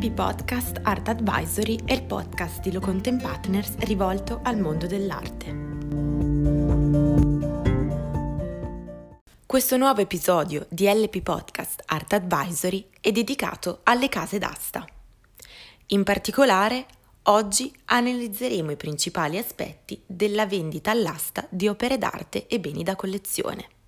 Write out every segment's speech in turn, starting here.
LP Podcast Art Advisory è il podcast di Loconten Partners rivolto al mondo dell'arte. Questo nuovo episodio di LP Podcast Art Advisory è dedicato alle case d'asta. In particolare, oggi analizzeremo i principali aspetti della vendita all'asta di opere d'arte e beni da collezione.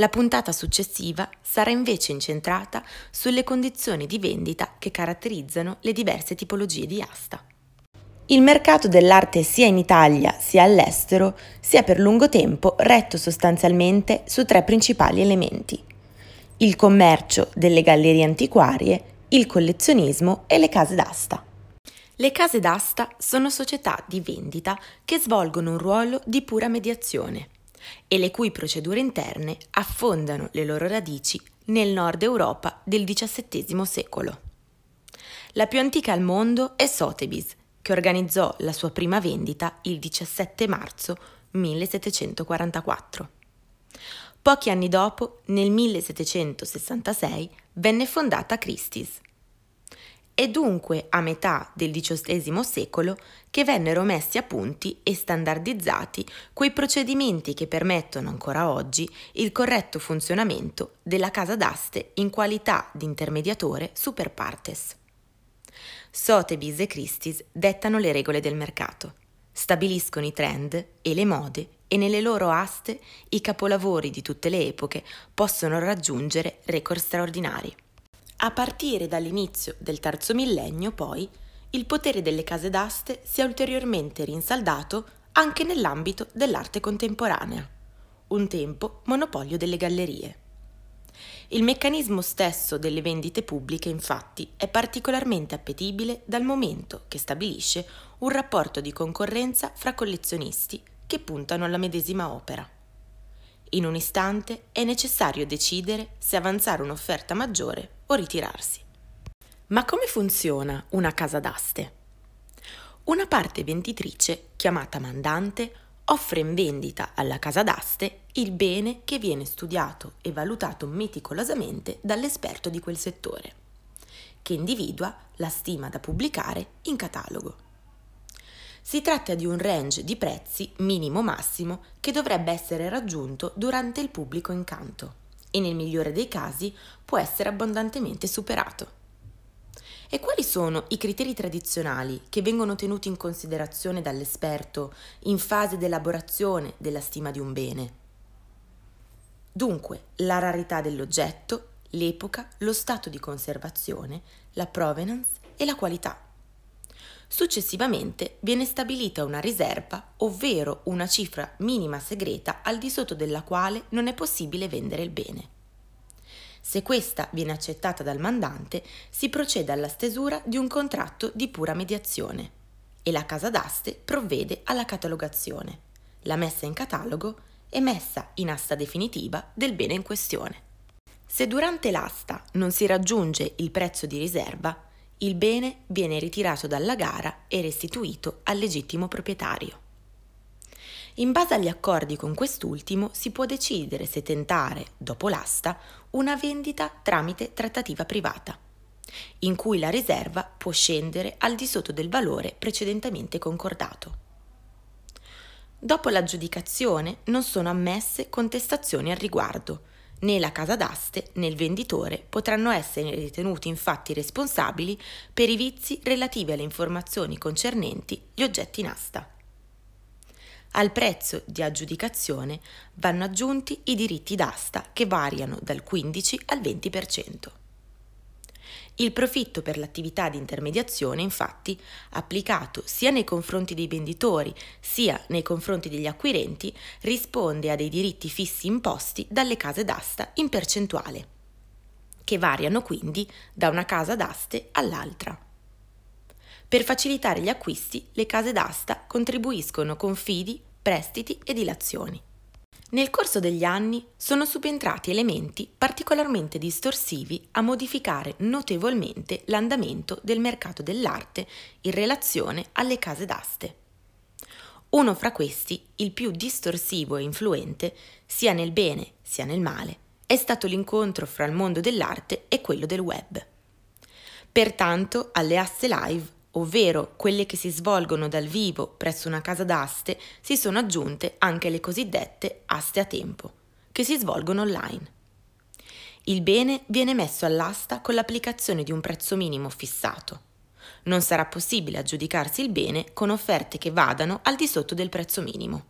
La puntata successiva sarà invece incentrata sulle condizioni di vendita che caratterizzano le diverse tipologie di asta. Il mercato dell'arte sia in Italia sia all'estero si è per lungo tempo retto sostanzialmente su tre principali elementi. Il commercio delle gallerie antiquarie, il collezionismo e le case d'asta. Le case d'asta sono società di vendita che svolgono un ruolo di pura mediazione e le cui procedure interne affondano le loro radici nel nord Europa del XVII secolo. La più antica al mondo è Sotheby's, che organizzò la sua prima vendita il 17 marzo 1744. Pochi anni dopo, nel 1766, venne fondata Christie's, è dunque a metà del XVIII secolo che vennero messi a punti e standardizzati quei procedimenti che permettono ancora oggi il corretto funzionamento della casa d'aste in qualità di intermediatore super partes. Sotheby's e Christie's dettano le regole del mercato, stabiliscono i trend e le mode e nelle loro aste i capolavori di tutte le epoche possono raggiungere record straordinari. A partire dall'inizio del terzo millennio, poi, il potere delle case d'aste si è ulteriormente rinsaldato anche nell'ambito dell'arte contemporanea, un tempo monopolio delle gallerie. Il meccanismo stesso delle vendite pubbliche, infatti, è particolarmente appetibile dal momento che stabilisce un rapporto di concorrenza fra collezionisti che puntano alla medesima opera. In un istante è necessario decidere se avanzare un'offerta maggiore o ritirarsi. Ma come funziona una casa d'aste? Una parte venditrice, chiamata mandante, offre in vendita alla casa d'aste il bene che viene studiato e valutato meticolosamente dall'esperto di quel settore, che individua la stima da pubblicare in catalogo. Si tratta di un range di prezzi minimo-massimo che dovrebbe essere raggiunto durante il pubblico incanto e nel migliore dei casi può essere abbondantemente superato. E quali sono i criteri tradizionali che vengono tenuti in considerazione dall'esperto in fase di elaborazione della stima di un bene? Dunque, la rarità dell'oggetto, l'epoca, lo stato di conservazione, la provenance e la qualità. Successivamente viene stabilita una riserva, ovvero una cifra minima segreta al di sotto della quale non è possibile vendere il bene. Se questa viene accettata dal mandante, si procede alla stesura di un contratto di pura mediazione e la casa d'aste provvede alla catalogazione, la messa in catalogo e messa in asta definitiva del bene in questione. Se durante l'asta non si raggiunge il prezzo di riserva, il bene viene ritirato dalla gara e restituito al legittimo proprietario. In base agli accordi con quest'ultimo si può decidere se tentare, dopo l'asta, una vendita tramite trattativa privata, in cui la riserva può scendere al di sotto del valore precedentemente concordato. Dopo l'aggiudicazione non sono ammesse contestazioni al riguardo, Né la casa d'aste né il venditore potranno essere ritenuti infatti responsabili per i vizi relativi alle informazioni concernenti gli oggetti in asta. Al prezzo di aggiudicazione vanno aggiunti i diritti d'asta che variano dal 15 al 20%. Il profitto per l'attività di intermediazione, infatti, applicato sia nei confronti dei venditori sia nei confronti degli acquirenti, risponde a dei diritti fissi imposti dalle case d'asta in percentuale, che variano quindi da una casa d'aste all'altra. Per facilitare gli acquisti, le case d'asta contribuiscono con fidi, prestiti e dilazioni. Nel corso degli anni sono subentrati elementi particolarmente distorsivi a modificare notevolmente l'andamento del mercato dell'arte in relazione alle case d'aste. Uno fra questi, il più distorsivo e influente, sia nel bene sia nel male, è stato l'incontro fra il mondo dell'arte e quello del web. Pertanto alle aste live, ovvero quelle che si svolgono dal vivo presso una casa d'aste, si sono aggiunte anche le cosiddette aste a tempo, che si svolgono online. Il bene viene messo all'asta con l'applicazione di un prezzo minimo fissato. Non sarà possibile aggiudicarsi il bene con offerte che vadano al di sotto del prezzo minimo.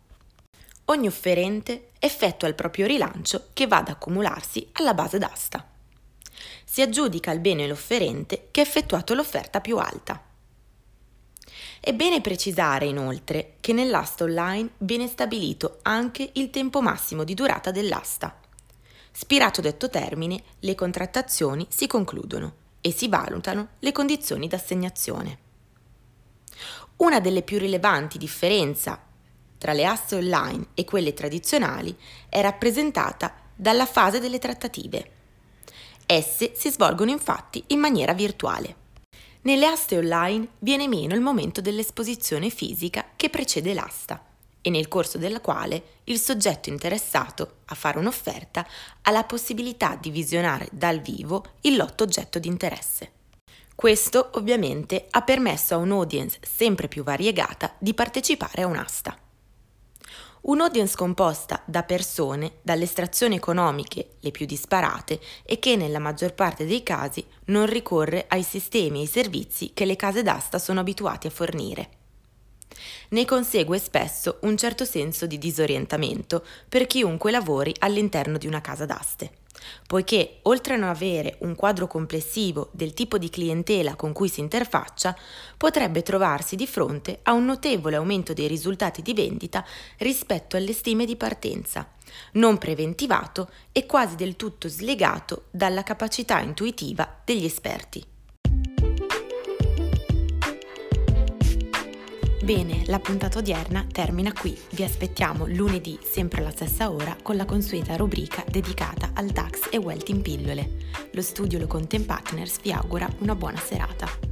Ogni offerente effettua il proprio rilancio che va ad accumularsi alla base d'asta. Si aggiudica il bene l'offerente che ha effettuato l'offerta più alta. È bene precisare inoltre che nell'asta online viene stabilito anche il tempo massimo di durata dell'asta. Spirato detto termine, le contrattazioni si concludono e si valutano le condizioni d'assegnazione. Una delle più rilevanti differenze tra le aste online e quelle tradizionali è rappresentata dalla fase delle trattative. Esse si svolgono infatti in maniera virtuale. Nelle aste online viene meno il momento dell'esposizione fisica che precede l'asta e nel corso della quale il soggetto interessato a fare un'offerta ha la possibilità di visionare dal vivo il lotto oggetto di interesse. Questo ovviamente ha permesso a un'audience sempre più variegata di partecipare a un'asta. Un'audience composta da persone dalle estrazioni economiche le più disparate e che nella maggior parte dei casi non ricorre ai sistemi e ai servizi che le case d'asta sono abituati a fornire. Ne consegue spesso un certo senso di disorientamento per chiunque lavori all'interno di una casa d'aste, poiché oltre a non avere un quadro complessivo del tipo di clientela con cui si interfaccia, potrebbe trovarsi di fronte a un notevole aumento dei risultati di vendita rispetto alle stime di partenza, non preventivato e quasi del tutto slegato dalla capacità intuitiva degli esperti. Bene, la puntata odierna termina qui. Vi aspettiamo lunedì, sempre alla stessa ora, con la consueta rubrica dedicata al DAX e Wealth in pillole. Lo studio Lo Content Partners vi augura una buona serata.